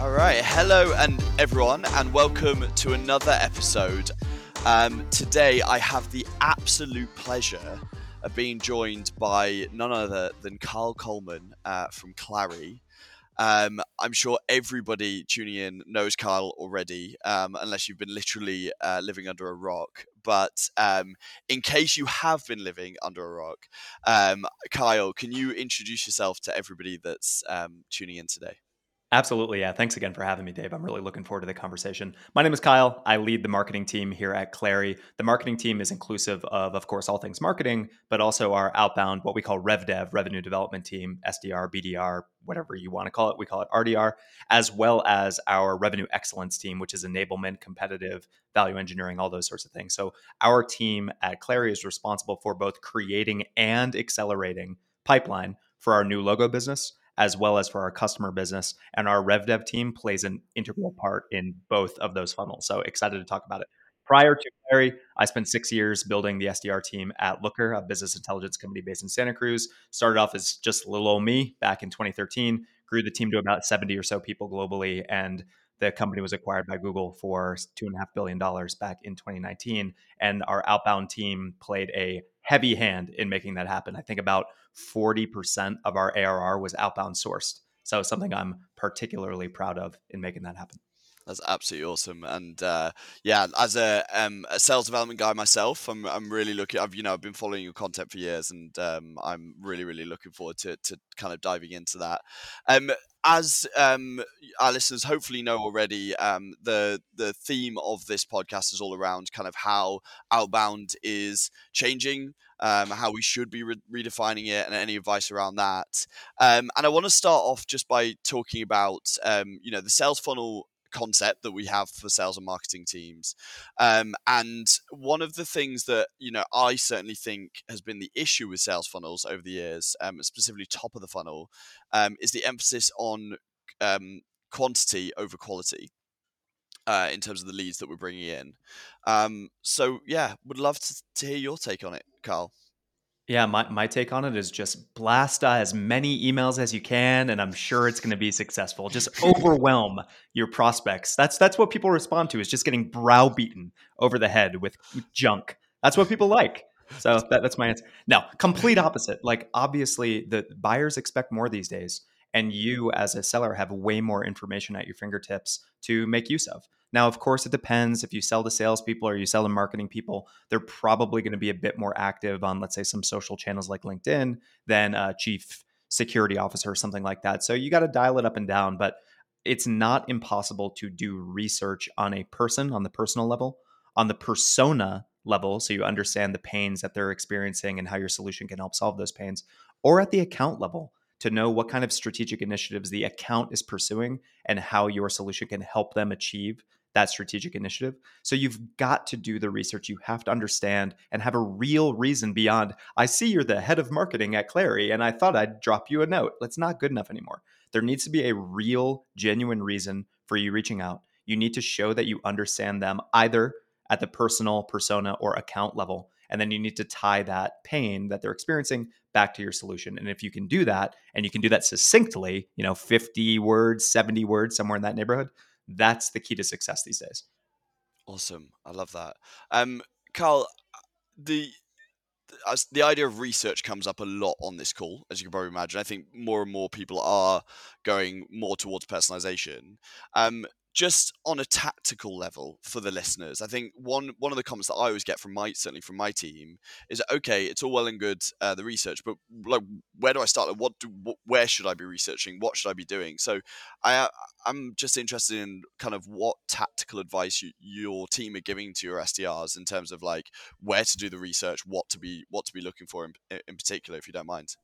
All right, hello and everyone, and welcome to another episode. Um, today, I have the absolute pleasure of being joined by none other than Kyle Coleman uh, from Clari. Um, I'm sure everybody tuning in knows Kyle already, um, unless you've been literally uh, living under a rock. But um, in case you have been living under a rock, um, Kyle, can you introduce yourself to everybody that's um, tuning in today? Absolutely. Yeah. Thanks again for having me, Dave. I'm really looking forward to the conversation. My name is Kyle. I lead the marketing team here at Clari. The marketing team is inclusive of, of course, all things marketing, but also our outbound, what we call RevDev, revenue development team, SDR, BDR, whatever you want to call it. We call it RDR, as well as our revenue excellence team, which is enablement, competitive, value engineering, all those sorts of things. So our team at Clari is responsible for both creating and accelerating pipeline for our new logo business as well as for our customer business. And our RevDev team plays an integral part in both of those funnels. So excited to talk about it. Prior to Clari, I spent six years building the SDR team at Looker, a business intelligence company based in Santa Cruz. Started off as just little old me back in 2013, grew the team to about 70 or so people globally, and the company was acquired by Google for two and a half billion dollars back in 2019. And our outbound team played a heavy hand in making that happen. I think about 40% of our ARR was outbound sourced. So something I'm particularly proud of in making that happen. That's absolutely awesome, and uh, yeah, as a, um, a, sales development guy myself, I'm, I'm really looking. I've you know I've been following your content for years, and um, I'm really really looking forward to, to kind of diving into that. Um, as um, our listeners hopefully know already, um, the the theme of this podcast is all around kind of how outbound is changing, um, how we should be re- redefining it, and any advice around that. Um, and I want to start off just by talking about um, you know the sales funnel concept that we have for sales and marketing teams. Um, and one of the things that you know I certainly think has been the issue with sales funnels over the years, um, specifically top of the funnel, um, is the emphasis on um, quantity over quality. Uh, in terms of the leads that we're bringing in, um, so yeah, would love to, to hear your take on it, Kyle. Yeah, my, my take on it is just blast uh, as many emails as you can, and I'm sure it's going to be successful. Just overwhelm your prospects. That's that's what people respond to is just getting browbeaten over the head with junk. That's what people like. So that, that's my answer. No, complete opposite. Like obviously, the buyers expect more these days, and you as a seller have way more information at your fingertips to make use of. Now, of course, it depends. If you sell to salespeople or you sell to marketing people, they're probably going to be a bit more active on, let's say, some social channels like LinkedIn than a chief security officer or something like that. So you got to dial it up and down, but it's not impossible to do research on a person on the personal level, on the persona level, so you understand the pains that they're experiencing and how your solution can help solve those pains, or at the account level to know what kind of strategic initiatives the account is pursuing and how your solution can help them achieve that strategic initiative. So you've got to do the research. You have to understand and have a real reason beyond, I see you're the head of marketing at Clari and I thought I'd drop you a note. That's not good enough anymore. There needs to be a real, genuine reason for you reaching out. You need to show that you understand them either at the personal, persona, or account level. And then you need to tie that pain that they're experiencing back to your solution. And if you can do that, and you can do that succinctly, you know, 50 words, 70 words, somewhere in that neighborhood, that's the key to success these days. Awesome. I love that. Um, Kyle, the as the idea of research comes up a lot on this call, as you can probably imagine. I think more and more people are going more towards personalization. Um, just on a tactical level for the listeners, I think one one of the comments that I always get from my certainly from my team is okay, it's all well and good uh, the research, but like where do I start? Like, what do where should I be researching? What should I be doing? So I uh, I'm just interested in kind of what tactical advice you, your team are giving to your SDRs in terms of like where to do the research, what to be what to be looking for in, in particular, if you don't mind.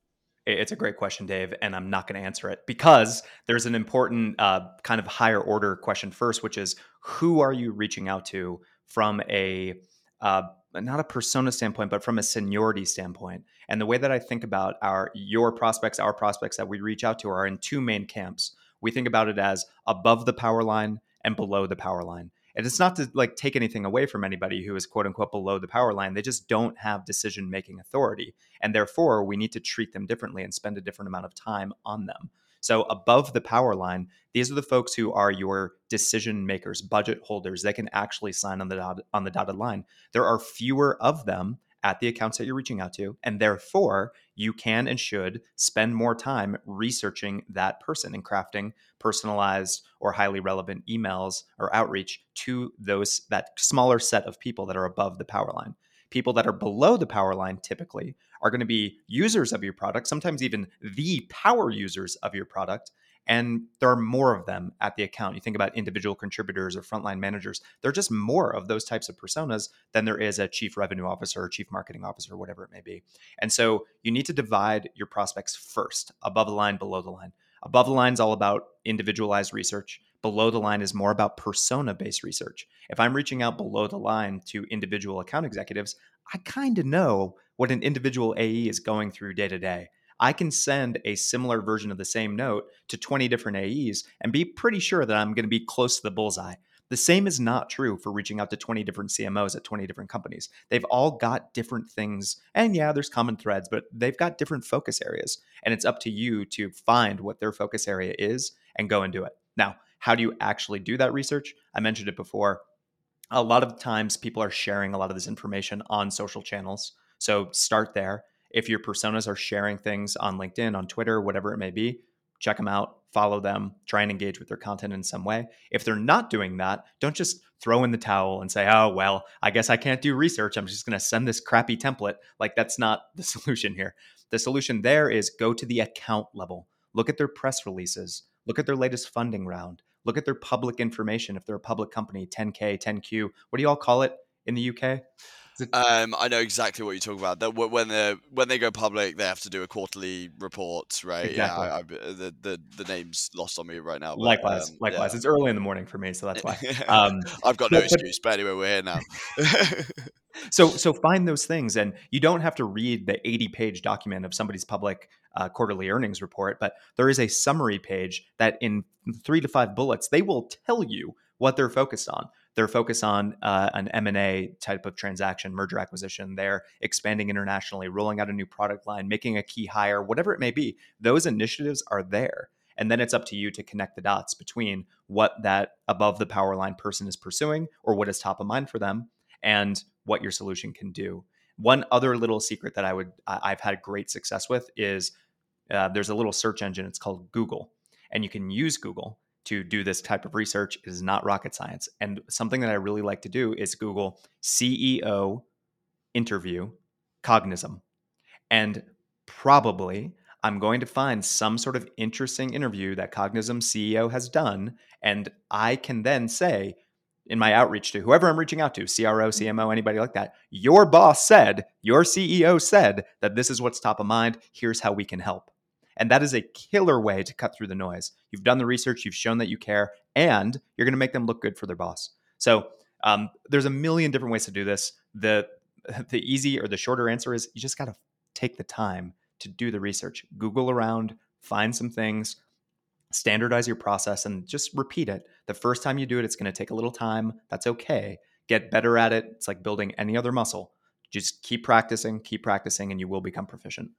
It's a great question, Dave, and I'm not going to answer it because there's an important uh, kind of higher order question first, which is who are you reaching out to from a uh, not a persona standpoint, but from a seniority standpoint. And the way that I think about our your prospects, our prospects that we reach out to are in two main camps. We think about it as above the power line and below the power line. And it's not to like take anything away from anybody who is quote unquote below the power line. They just don't have decision making authority. And therefore, we need to treat them differently and spend a different amount of time on them. So above the power line, these are the folks who are your decision makers, budget holders. They can actually sign on the dot, on the dotted line. There are fewer of them at the accounts that you're reaching out to, and therefore you can and should spend more time researching that person and crafting personalized or highly relevant emails or outreach to those that smaller set of people that are above the power line. People that are below the power line typically are going to be users of your product, sometimes even the power users of your product. And there are more of them at the account. You think about individual contributors or frontline managers, there are just more of those types of personas than there is a chief revenue officer or chief marketing officer, whatever it may be. And so you need to divide your prospects first above the line, below the line. Above the line is all about individualized research. Below the line is more about persona based research. If I'm reaching out below the line to individual account executives, I kind of know what an individual AE is going through day to day. I can send a similar version of the same note to 20 different AEs and be pretty sure that I'm going to be close to the bullseye. The same is not true for reaching out to 20 different CMOs at 20 different companies. They've all got different things. And yeah, there's common threads, but they've got different focus areas. And it's up to you to find what their focus area is and go and do it. Now, how do you actually do that research? I mentioned it before. A lot of times people are sharing a lot of this information on social channels. So start there. If your personas are sharing things on LinkedIn, on Twitter, whatever it may be, check them out, follow them, try and engage with their content in some way. If they're not doing that, don't just throw in the towel and say, oh, well, I guess I can't do research. I'm just going to send this crappy template. Like, that's not the solution here. The solution there is go to the account level, look at their press releases, look at their latest funding round, look at their public information. If they're a public company, 10K, 10Q, what do you all call it in the UK? Um, I know exactly what you're talking about. That when they when they go public, they have to do a quarterly report, right? Exactly. Yeah, I, I, the the the name's lost on me right now. But, likewise, um, likewise. Yeah. It's early in the morning for me, so that's why. Um, I've got no but, excuse. But anyway, we're here now. so so find those things, and you don't have to read the 80 page document of somebody's public uh, quarterly earnings report, but there is a summary page that in three to five bullets they will tell you what they're focused on. They're focused on uh, an M&A type of transaction, merger acquisition. They're expanding internationally, rolling out a new product line, making a key hire, whatever it may be. Those initiatives are there. And then it's up to you to connect the dots between what that above the power line person is pursuing or what is top of mind for them and what your solution can do. One other little secret that I would I've had great success with is uh, there's a little search engine. It's called Google, and you can use Google to do this type of research. It is not rocket science. And something that I really like to do is Google CEO interview Cognism. And probably I'm going to find some sort of interesting interview that Cognism CEO has done. And I can then say, in my outreach to whoever I'm reaching out to, CRO, mm-hmm. CMO, anybody like that, your boss said, your CEO said that this is what's top of mind. Here's how we can help. And that is a killer way to cut through the noise. You've done the research, you've shown that you care, and you're going to make them look good for their boss. So um, there's a million different ways to do this. The the easy or the shorter answer is you just got to take the time to do the research. Google around, find some things, standardize your process, and just repeat it. The first time you do it, it's going to take a little time. That's okay. Get better at it. It's like building any other muscle. Just keep practicing, keep practicing, and you will become proficient.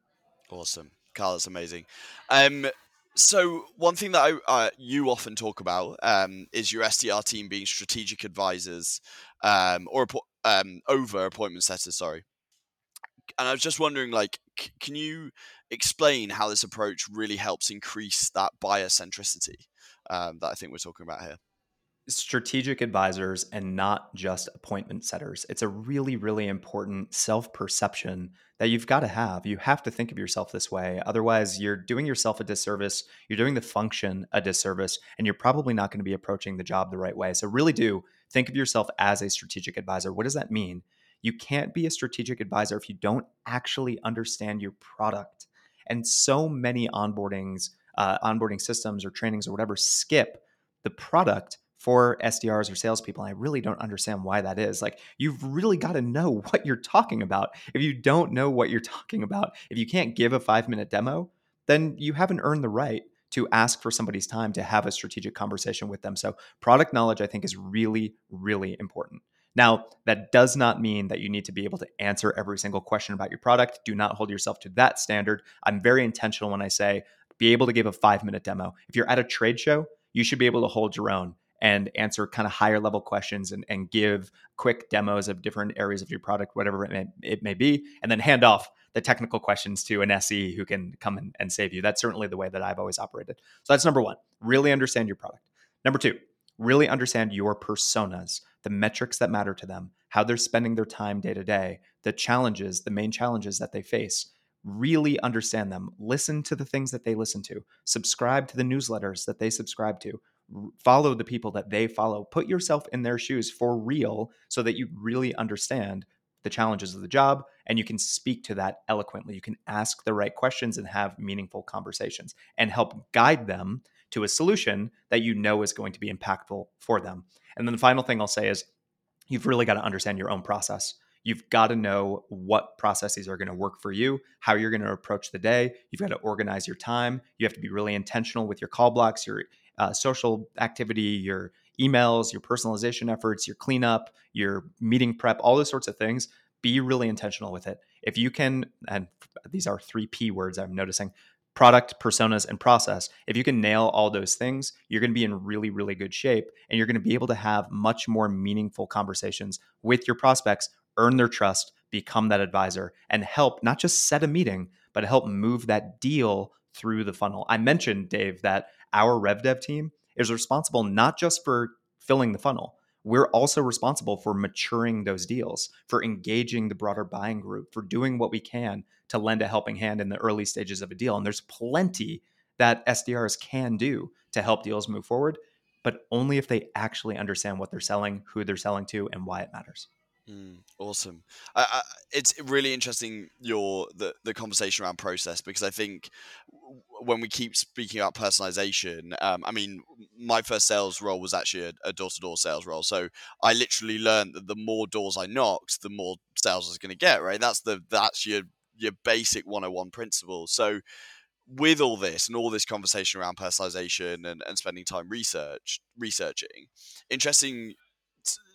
Awesome. Kyle, that's amazing. Um, so one thing that I, uh, you often talk about um, is your SDR team being strategic advisors um, or um, over appointment setters. Sorry, and I was just wondering, like, c- can you explain how this approach really helps increase that buyer centricity um, that I think we're talking about here? Strategic advisors and not just appointment setters. It's a really, really important self perception that you've got to have. You have to think of yourself this way. Otherwise, you're doing yourself a disservice. You're doing the function a disservice, and you're probably not going to be approaching the job the right way. So, really do think of yourself as a strategic advisor. What does that mean? You can't be a strategic advisor if you don't actually understand your product. And so many onboardings, uh, onboarding systems or trainings or whatever skip the product for SDRs or salespeople. And I really don't understand why that is. Like, you've really got to know what you're talking about. If you don't know what you're talking about, if you can't give a five minute demo, then you haven't earned the right to ask for somebody's time to have a strategic conversation with them. So, product knowledge, I think, is really, really important. Now, that does not mean that you need to be able to answer every single question about your product. Do not hold yourself to that standard. I'm very intentional when I say be able to give a five minute demo. If you're at a trade show, you should be able to hold your own and answer kind of higher level questions and, and give quick demos of different areas of your product, whatever it may, it may be, and then hand off the technical questions to an SE who can come in and save you. That's certainly the way that I've always operated. So that's number one, really understand your product. Number two, really understand your personas, the metrics that matter to them, how they're spending their time day to day, the challenges, the main challenges that they face. Really understand them. Listen to the things that they listen to. Subscribe to the newsletters that they subscribe to. Follow the people that they follow. Put yourself in their shoes for real so that you really understand the challenges of the job and you can speak to that eloquently. You can ask the right questions and have meaningful conversations and help guide them to a solution that you know is going to be impactful for them. And then the final thing I'll say is you've really got to understand your own process. You've got to know what processes are going to work for you, how you're going to approach the day. You've got to organize your time. You have to be really intentional with your call blocks, your uh, social activity, your emails, your personalization efforts, your cleanup, your meeting prep, all those sorts of things. Be really intentional with it. If you can, and these are three P words I'm noticing product, personas, and process. If you can nail all those things, you're going to be in really, really good shape. And you're going to be able to have much more meaningful conversations with your prospects, earn their trust, become that advisor, and help not just set a meeting, but help move that deal through the funnel. I mentioned, Dave, that our RevDev team is responsible not just for filling the funnel, we're also responsible for maturing those deals, for engaging the broader buying group, for doing what we can to lend a helping hand in the early stages of a deal. And there's plenty that SDRs can do to help deals move forward, but only if they actually understand what they're selling, who they're selling to, and why it matters. Mm, awesome. It's really interesting your the the conversation around process because I think when we keep speaking about personalization, um, I mean, my first sales role was actually a door to door sales role, so I literally learned that the more doors I knocked, the more sales I was going to get. Right, that's the that's your your basic 101 principles. So with all this and all this conversation around personalization and, and spending time research researching, interesting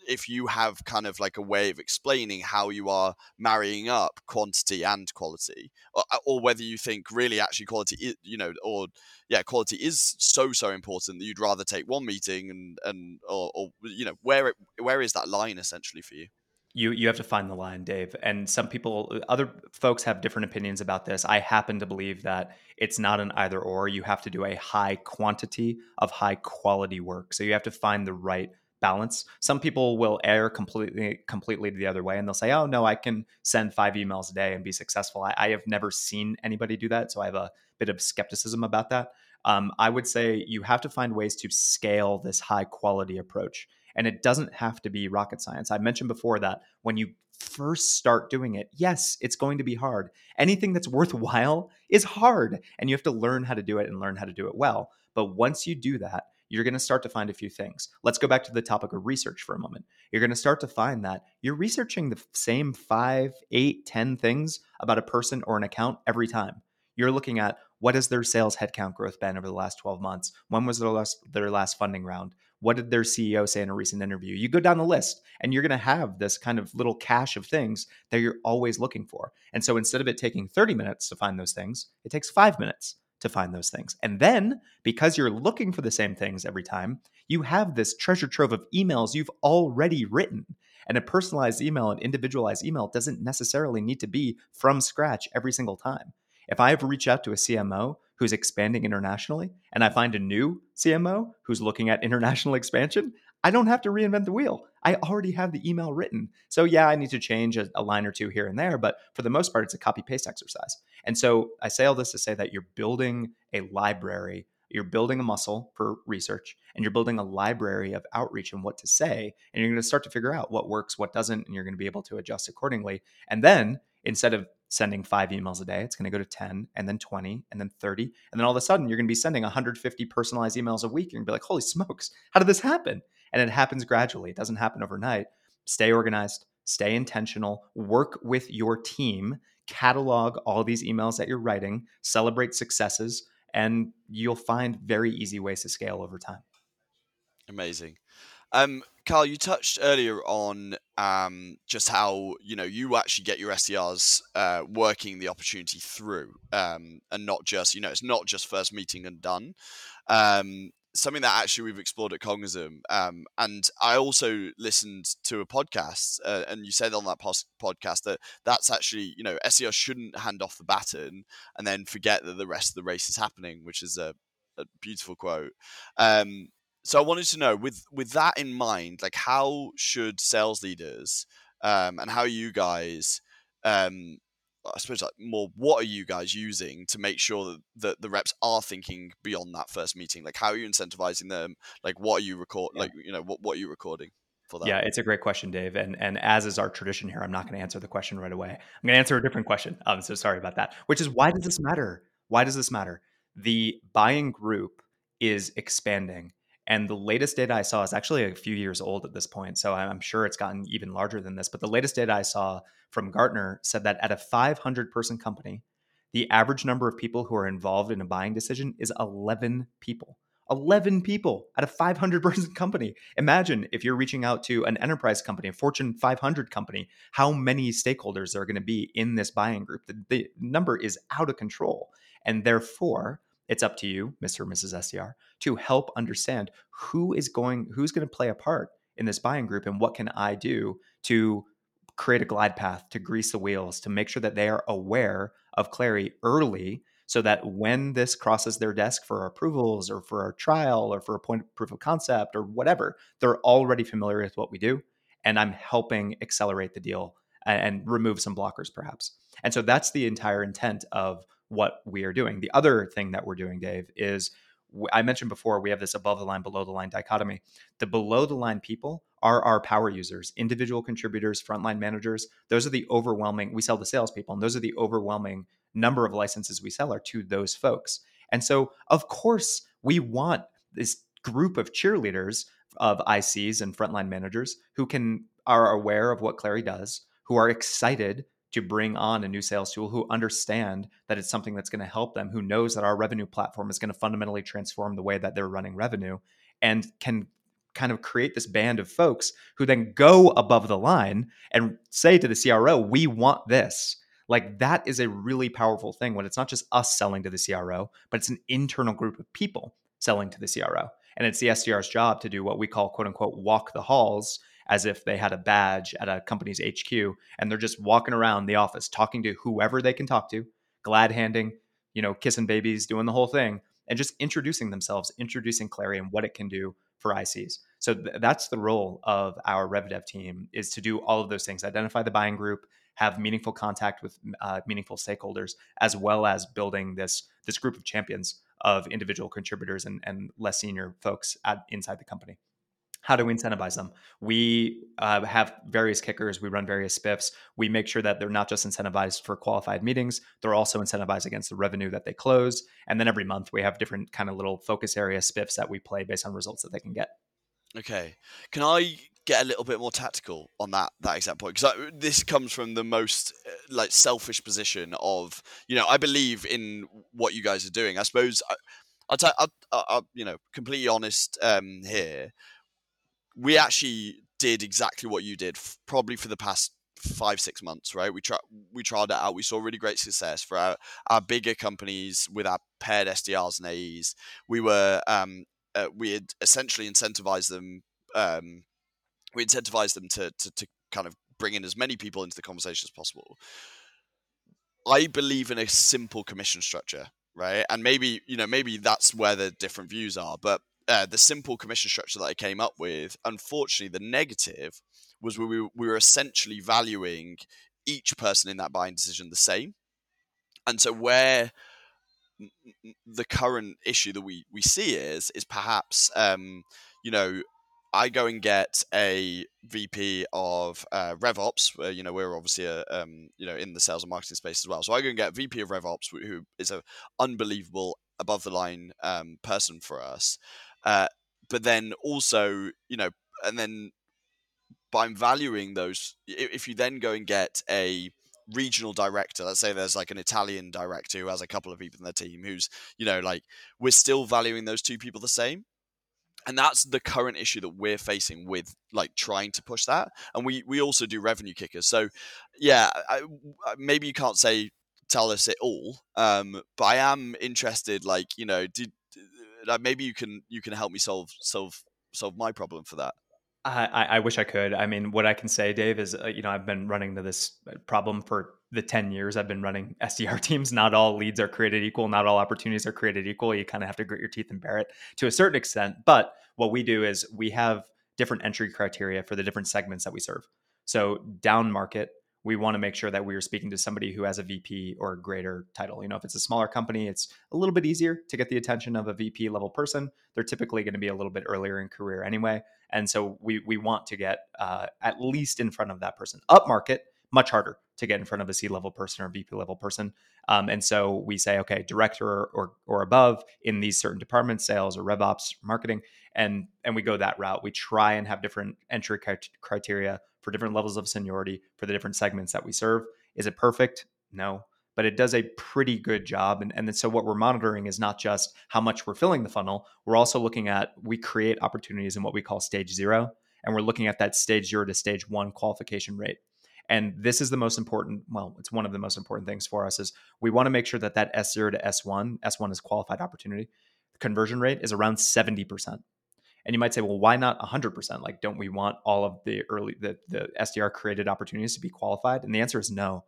if you have kind of like a way of explaining how you are marrying up quantity and quality or, uh, or whether you think really actually quality is, you know or yeah quality is so so important that you'd rather take one meeting and and or, or you know where it, where is that line essentially for you? You you have to find the line dave and some people other folks have different opinions about this. I happen to believe that it's not an either or. You have to do a high quantity of high quality work. So you have to find the right balance some people will err completely completely the other way and they'll say oh no i can send five emails a day and be successful i, I have never seen anybody do that so i have a bit of skepticism about that um, i would say you have to find ways to scale this high quality approach and it doesn't have to be rocket science. I mentioned before that when you first start doing it, yes, it's going to be hard. Anything that's worthwhile is hard, and you have to learn how to do it and learn how to do it well. But once you do that, you're going to start to find a few things. Let's go back to the topic of research for a moment. You're going to start to find that you're researching the same five, eight, ten things about a person or an account every time. You're looking at what has their sales headcount growth been over the last 12 months? When was their last their last funding round? What did their CEO say in a recent interview? You go down the list and you're going to have this kind of little cache of things that you're always looking for. And so instead of it taking 30 minutes to find those things, it takes 5 minutes to find those things. And then because you're looking for the same things every time, you have this treasure trove of emails you've already written. And a personalized email, an individualized email doesn't necessarily need to be from scratch every single time. If I ever reach out to a CMO who's expanding internationally and I find a new CMO who's looking at international expansion, I don't have to reinvent the wheel. I already have the email written. So, yeah, I need to change a, a, line or two here and there, but for the most part, it's a copy paste exercise. And so, I say all this to say that you're building a library, you're building a muscle for research, and you're building a library of outreach and what to say. And you're going to start to figure out what works, what doesn't, and you're going to be able to adjust accordingly. And then, instead of sending five emails a day. It's going to go to 10 and then 20 and then 30. And then all of a sudden, you're going to be sending 150 personalized emails a week. You're going to be like, holy smokes, how did this happen? And it happens gradually, it doesn't happen overnight. Stay organized, stay intentional, work with your team, catalog all these emails that you're writing, celebrate successes, and you'll find very easy ways to scale over time. Amazing. Um, Kyle, you touched earlier on um, just how you know you actually get your SDRs uh, working the opportunity through, um, and not just you know it's not just first meeting and done. Um, something that actually we've explored at Cognism. Um, and I also listened to a podcast, uh, and you said on that pos- podcast that that's actually, you know, SEO shouldn't hand off the baton and then forget that the rest of the race is happening, which is a, a beautiful quote. Um, so I wanted to know, with with that in mind, like how should sales leaders um, and how you guys um, I suppose like more what are you guys using to make sure that, that the reps are thinking beyond that first meeting? Like how are you incentivizing them? Like what are you record yeah. like you know what what are you recording? For that? Yeah, it's a great question, Dave. And and as is our tradition here, I'm not going to answer the question right away. I'm going to answer a different question. I'm so sorry about that. Which is why does this matter? Why does this matter? The buying group is expanding and the latest data I saw is actually a few years old at this point. So I'm sure it's gotten even larger than this. But the latest data I saw from Gartner said that at a 500 person company, the average number of people who are involved in a buying decision is 11 people. 11 people at a 500 person company. Imagine if you're reaching out to an enterprise company, a Fortune 500 company, how many stakeholders are going to be in this buying group. The, the number is out of control. And therefore, it's up to you, Mr. or Mrs. SDR, to help understand who is going, who's going to play a part in this buying group and what can I do to create a glide path, to grease the wheels, to make sure that they are aware of Clari early so that when this crosses their desk for approvals or for a trial or for a point of proof of concept or whatever, they're already familiar with what we do. And I'm helping accelerate the deal and remove some blockers perhaps. And so that's the entire intent of what we are doing. The other thing that we're doing, Dave, is I mentioned before we have this above the line, below the line dichotomy. The below the line people are our power users, individual contributors, frontline managers. Those are the overwhelming, we sell to salespeople, and those are the overwhelming number of licenses we sell are to those folks. And so, of course, we want this group of cheerleaders of ICs and frontline managers who can are aware of what Clari does, who are excited to bring on a new sales tool who understand that it's something that's going to help them, who knows that our revenue platform is going to fundamentally transform the way that they're running revenue and can kind of create this band of folks who then go above the line and say to the CRO, we want this. Like that is a really powerful thing when it's not just us selling to the CRO, but it's an internal group of people selling to the CRO. And it's the SDR's job to do what we call quote unquote walk the halls as if they had a badge at a company's HQ and they're just walking around the office talking to whoever they can talk to, glad handing, you know, kissing babies, doing the whole thing, and just introducing themselves, introducing Clari and what it can do for ICs. So th- that's the role of our RevDev team is to do all of those things, identify the buying group, have meaningful contact with uh, meaningful stakeholders, as well as building this this group of champions of individual contributors and, and less senior folks at, inside the company how do we incentivize them? We uh, have various kickers. We run various spiffs. We make sure that they're not just incentivized for qualified meetings; they're also incentivized against the revenue that they close. And then every month we have different kind of little focus area spiffs that we play based on results that they can get. Okay, can I get a little bit more tactical on that that exact point because this comes from the most uh, like selfish position of you know I believe in what you guys are doing. I suppose I, I'll, t- I'll, I'll, you know completely honest um, here we actually did exactly what you did, f- probably for the past five six months right? We tried we tried it out. We saw really great success for our, our bigger companies with our paired sdrs and aes we were um uh, we had essentially incentivized them um we incentivized them to, to to kind of bring in as many people into the conversation as possible. I believe in a simple commission structure right? And maybe you know maybe that's where the different views are but uh, the simple commission structure that I came up with, unfortunately, the negative was we, we were essentially valuing each person in that buying decision the same. And so, where the current issue that we, we see is, is perhaps, um, you know, I go and get a VP of uh, RevOps. You know, we're obviously a, um, you know in the sales and marketing space as well. So I go and get VP of RevOps who is an unbelievable above the line um, person for us. Uh, but then also, you know, and then by valuing those, if you then go and get a regional director, let's say there's like an Italian director who has a couple of people in their team who's, you know, like we're still valuing those two people the same. and that's the current issue that we're facing with like trying to push that and we we also do revenue kickers so yeah I, maybe you can't say tell us it all um but i am interested like you know did like maybe you can you can help me solve solve solve my problem for that I, I wish I could. I mean, what I can say, Dave, is uh, you know I've been running to this uh, problem for the ten years I've been running SDR teams. Not all leads are created equal. Not all opportunities are created equal. You kind of have to grit your teeth and bear it to a certain extent. But what we do is we have different entry criteria for the different segments that we serve. So down market, we want to make sure that we are speaking to somebody who has a VP or greater title. You know, if it's a smaller company, it's a little bit easier to get the attention of a VP level person. They're typically going to be a little bit earlier in career anyway, and so we we want to get uh, at least in front of that person. Up market, much harder to get in front of a C level person or VP level person. Um, and so we say, okay, director or, or, or above in these certain departments, sales or rev ops, marketing, and and we go that route. We try and have different entry criteria for different levels of seniority for the different segments that we serve. Is it perfect? No, but it does a pretty good job. And, and so what we're monitoring is not just how much we're filling the funnel, we're also looking at we create opportunities in what we call stage zero. And we're looking at that stage zero to stage one qualification rate. And this is the most important, well, it's one of the most important things for us is we want to make sure that that S0 to S1, S1 is qualified opportunity, conversion rate is around 70%. And you might say, well, why not 100%? Like, don't we want all of the early, the, the SDR created opportunities to be qualified? And the answer is no.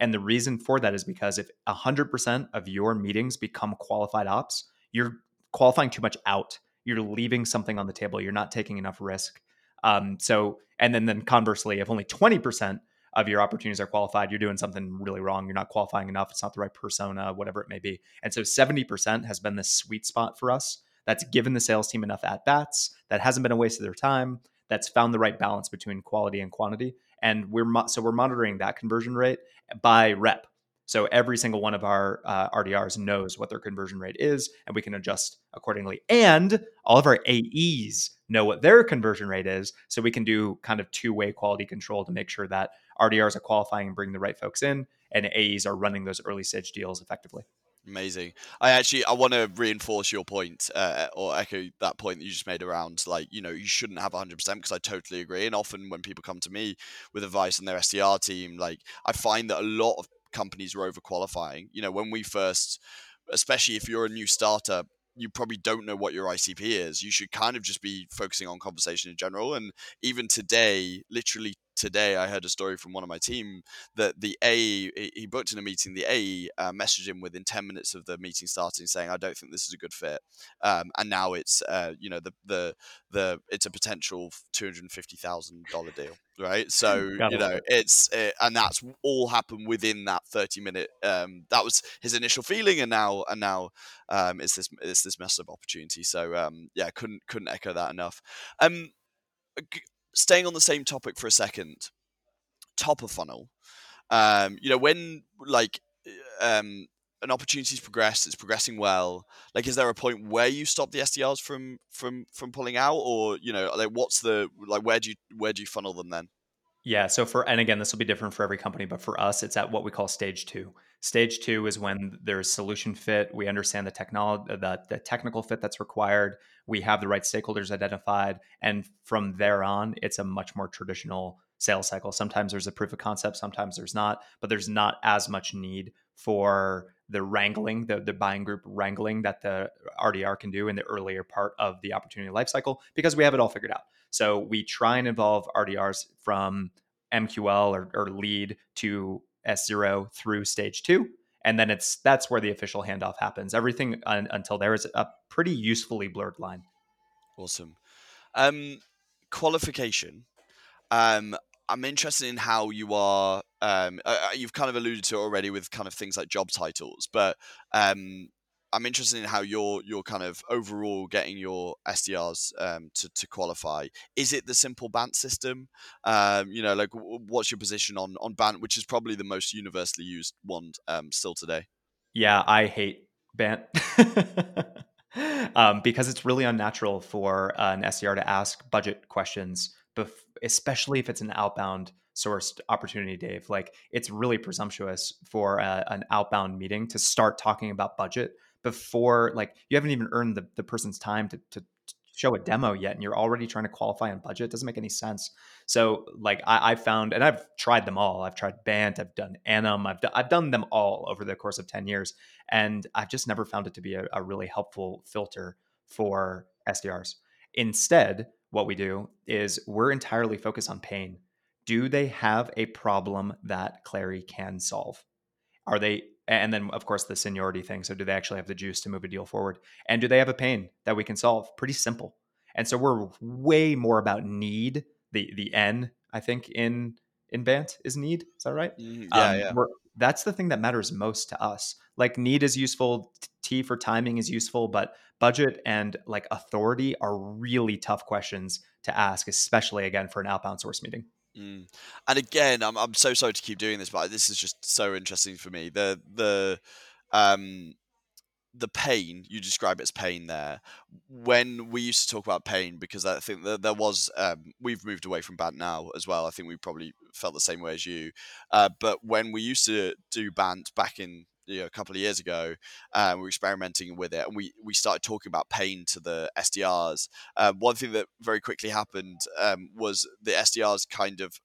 And the reason for that is because if 100% of your meetings become qualified ops, you're qualifying too much out. You're leaving something on the table. You're not taking enough risk. Um, so, and then, then conversely, if only 20% of your opportunities are qualified, you're doing something really wrong. You're not qualifying enough. It's not the right persona, whatever it may be. And so 70% has been the sweet spot for us that's given the sales team enough at bats, that hasn't been a waste of their time, that's found the right balance between quality and quantity. And we're mo- so we're monitoring that conversion rate by rep. So every single one of our uh, RDRs knows what their conversion rate is, and we can adjust accordingly. And all of our AEs know what their conversion rate is, so we can do kind of two-way quality control to make sure that RDRs are qualifying and bringing the right folks in, and AEs are running those early stage deals effectively. Amazing. I actually I want to reinforce your point uh, or echo that point that you just made around like you know you shouldn't have 100% because I totally agree. And often when people come to me with advice on their SDR team, like I find that a lot of companies are overqualifying. You know, when we first, especially if you're a new startup, you probably don't know what your ICP is. You should kind of just be focusing on conversation in general. And even today, literally today I heard a story from one of my team that the A he booked in a meeting. The A uh, messaged him within ten minutes of the meeting starting, saying, "I don't think this is a good fit." Um, and now it's uh, you know the the the it's a potential two hundred fifty thousand dollar deal, right? So you know it's it, uh, and that's all happened within that thirty minute. Um, that was his initial feeling, and now and now um, it's this it's this massive opportunity. So um, yeah, couldn't couldn't echo that enough. Um, staying on the same topic for a second, top of funnel. Um, you know, when like um, an opportunity's progressed, it's progressing well. Like, is there a point where you stop the SDRs from from from pulling out, or you know, like what's the like where do you where do you funnel them then? Yeah. So for and again, this will be different for every company, but for us, it's at what we call stage two. Stage two is when there's solution fit. We understand the technology, the, the technical fit that's required. We have the right stakeholders identified, and from there on, it's a much more traditional sales cycle. Sometimes there's a proof of concept, sometimes there's not, but there's not as much need for the wrangling, the, the buying group wrangling that the RDR can do in the earlier part of the opportunity lifecycle because we have it all figured out. So we try and involve RDRs from MQL or, or lead to S0 through stage two. And then it's that's where the official handoff happens. Everything un, until there is a pretty usefully blurred line. Awesome. Um, qualification. Um, I'm interested in how you are. Um, uh, you've kind of alluded to it already with kind of things like job titles, but um, I'm interested in how you're you're kind of overall getting your SDRs um, to to qualify. Is it the simple BANT system? Um, you know, like what's your position on on BANT, which is probably the most universally used one um, still today? Yeah, I hate BANT. um, because it's really unnatural for an SDR to ask budget questions, especially if it's an outbound sourced opportunity, Dave. Like it's really presumptuous for a, an outbound meeting to start talking about budget before like you haven't even earned the, the person's time to, to show a demo yet and you're already trying to qualify on budget. It doesn't make any sense. So like I, I found, and I've tried them all. I've tried Bant, I've done ANUM, I've, I've done them all over the course of 10 years. And I've just never found it to be a, a really helpful filter for SDRs. Instead, what we do is we're entirely focused on pain. Do they have a problem that Clari can solve? Are they and then of course the seniority thing. So do they actually have the juice to move a deal forward? And do they have a pain that we can solve? Pretty simple. And so we're way more about need. The the n i think in in bant is need. Is that right? Mm, yeah, um, yeah. that's the thing that matters most to us. Like need is useful t for timing is useful but budget and like authority are really tough questions to ask especially again for an outbound source meeting Mm. And again, I'm I'm so sorry to keep doing this, but this is just so interesting for me. The the um the pain you describe it as pain there when we used to talk about pain because i think that there was um, we've moved away from bant now as well i think we probably felt the same way as you uh, but when we used to do bant back in you know, a couple of years ago. Um, we were experimenting with it, and we we started talking about pain to the SDRs. Um, one thing that very quickly happened um, was the SDRs kind of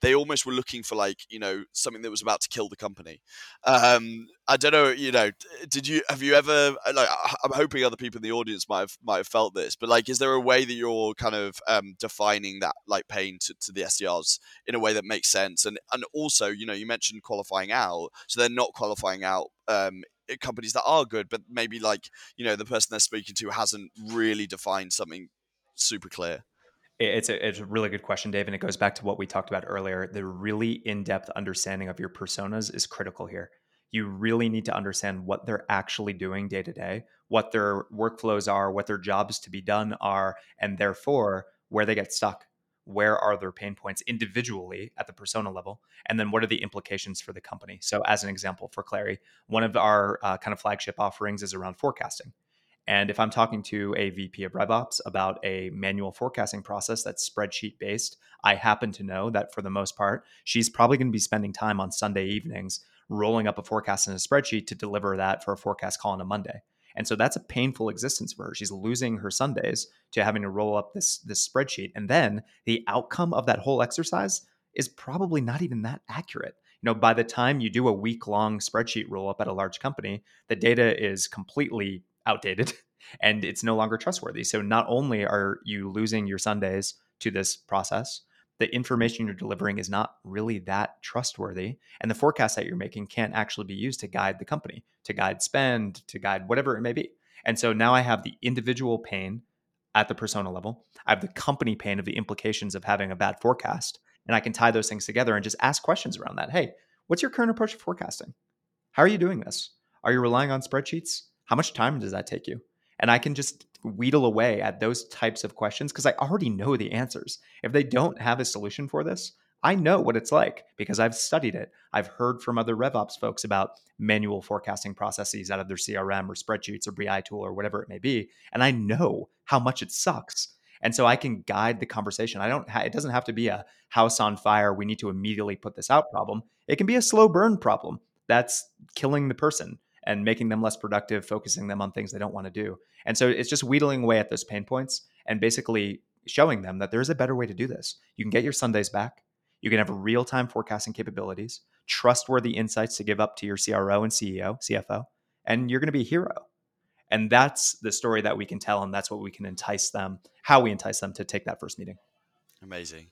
they almost were looking for like you know something that was about to kill the company. Um i don't know you know did you have you ever uh, like i'm hoping other people in the audience might have might have felt this but like is there a way that you're kind of um defining that like pain to, to the sdrs in a way that makes sense? And and also you know you mentioned qualifying out so they're not qualifying out um companies that are good but maybe like you know the person they're speaking to hasn't really defined something super clear it's a, it's a really good question, Dave, and it goes back to what we talked about earlier. The really in depth understanding of your personas is critical here. You really need to understand what they're actually doing day to day, what their workflows are, what their jobs to be done are, and therefore where they get stuck. Where are their pain points individually at the persona level? And then what are the implications for the company? So, as an example, for Clari, one of our uh, kind of flagship offerings is around forecasting. And if I'm talking to a VP of RevOps about a manual forecasting process that's spreadsheet based, I happen to know that for the most part, she's probably going to be spending time on Sunday evenings rolling up a forecast in a spreadsheet to deliver that for a forecast call on a Monday. And so that's a painful existence for her. She's losing her Sundays to having to roll up this this spreadsheet. And then the outcome of that whole exercise is probably not even that accurate. You know, by the time you do a week long spreadsheet roll up at a large company, the data is completely outdated and it's no longer trustworthy. So not only are you losing your Sundays to this process, the information you're delivering is not really that trustworthy. And the forecast that you're making can't actually be used to guide the company, to guide spend, to guide whatever it may be. And so now I have the individual pain at the persona level. I have the company pain of the implications of having a bad forecast. And I can tie those things together and just ask questions around that. Hey, what's your current approach to forecasting? How are you doing this? Are you relying on spreadsheets? How much time does that take you? And I can just wheedle away at those types of questions because I already know the answers. If they don't have a solution for this, I know what it's like because I've studied it. I've heard from other RevOps folks about manual forecasting processes out of their CRM or spreadsheets or BI tool or whatever it may be, and I know how much it sucks. And so I can guide the conversation. I don't. Ha- it doesn't have to be a house on fire. We need to immediately put this out problem. It can be a slow burn problem that's killing the person and making them less productive, focusing them on things they don't want to do. And so it's just wheedling away at those pain points and basically showing them that there's a better way to do this. You can get your Sundays back. You can have real time forecasting capabilities, trustworthy insights to give up to your CRO and CEO, CFO, and you're going to be a hero. And that's the story that we can tell, and that's what we can entice them, how we entice them to take that first meeting. Amazing.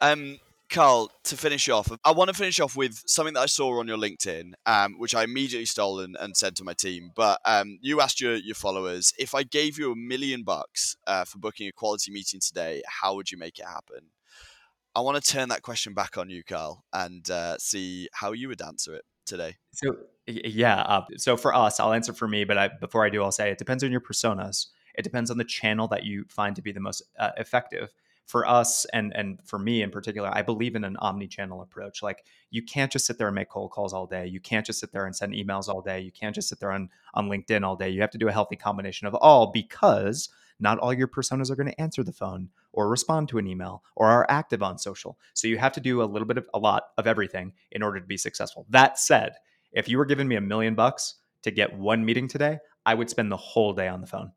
Um, Kyle, to finish off, I want to finish off with something that I saw on your LinkedIn, um, which I immediately stole and, and sent to my team. But um, you asked your, your followers if I gave you a million bucks uh, for booking a quality meeting today, how would you make it happen? I want to turn that question back on you, Kyle, and uh, see how you would answer it today. So, yeah. Uh, so for us, I'll answer for me, but I, before I do, I'll say it depends on your personas. It depends on the channel that you find to be the most uh, effective for us and and for me in particular, I believe in an omni-channel approach. Like you can't just sit there and make cold calls all day. You can't just sit there and send emails all day. You can't just sit there on on LinkedIn all day. You have to do a healthy combination of all because not all your personas are going to answer the phone or respond to an email or are active on social. So you have to do a little bit of a lot of everything in order to be successful. That said, if you were giving me a million bucks to get one meeting today, I would spend the whole day on the phone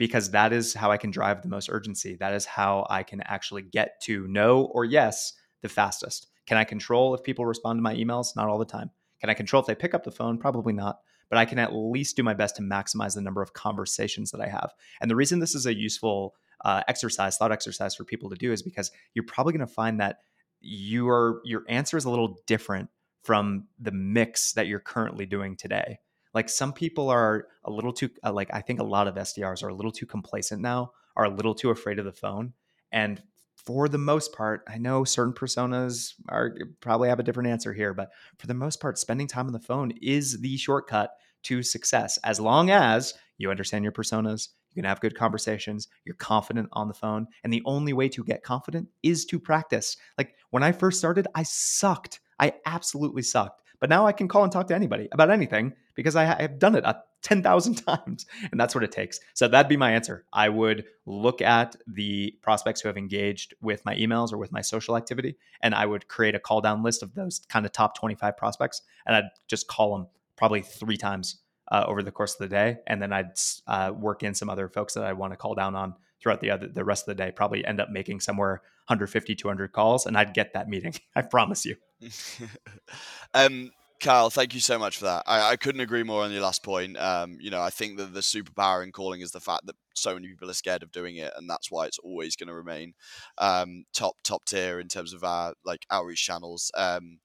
because that is how I can drive the most urgency. That is how I can actually get to no or yes the fastest. Can I control if people respond to my emails? Not all the time. Can I control if they pick up the phone? Probably not. But I can at least do my best to maximize the number of conversations that I have. And the reason this is a useful uh, exercise, thought exercise for people to do is because you're probably going to find that your your answer is a little different from the mix that you're currently doing today. Like some people are a little too uh, like I think a lot of SDRs are a little too complacent now, are a little too afraid of the phone. And for the most part, I know certain personas are probably have a different answer here, but for the most part, spending time on the phone is the shortcut to success as long as you understand your personas, you can have good conversations, you're confident on the phone. And the only way to get confident is to practice. Like when I first started, I sucked. I absolutely sucked. But now I can call and talk to anybody about anything because I have done it 10,000 times. And that's what it takes. So that'd be my answer. I would look at the prospects who have engaged with my emails or with my social activity, and I would create a call down list of those kind of top 25 prospects. And I'd just call them probably three times uh, over the course of the day. And then I'd uh, work in some other folks that I want to call down on throughout the other the rest of the day probably end up making somewhere 150 200 calls and i'd get that meeting i promise you um Kyle, thank you so much for that. I, I couldn't agree more on your last point. Um, you know, I think that the superpower in calling is the fact that so many people are scared of doing it, and that's why it's always going to remain um, top top tier in terms of our like outreach channels. Um,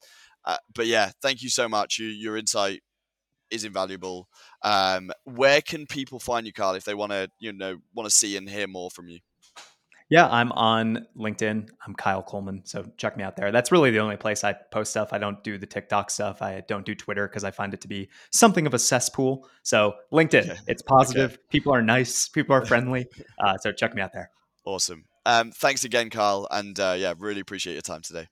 uh, but yeah, thank you so much. You, your insight is invaluable. Um, where can people find you, Kyle, if they want to, you know, want to see and hear more from you? Yeah, I'm on LinkedIn. I'm Kyle Coleman. So check me out there. That's really the only place I post stuff. I don't do the TikTok stuff. I don't do Twitter because I find it to be something of a cesspool. So LinkedIn, okay. it's positive. Okay. People are nice. People are friendly. Uh, so check me out there. Awesome. Um, thanks again, Kyle. And uh, yeah, really appreciate your time today.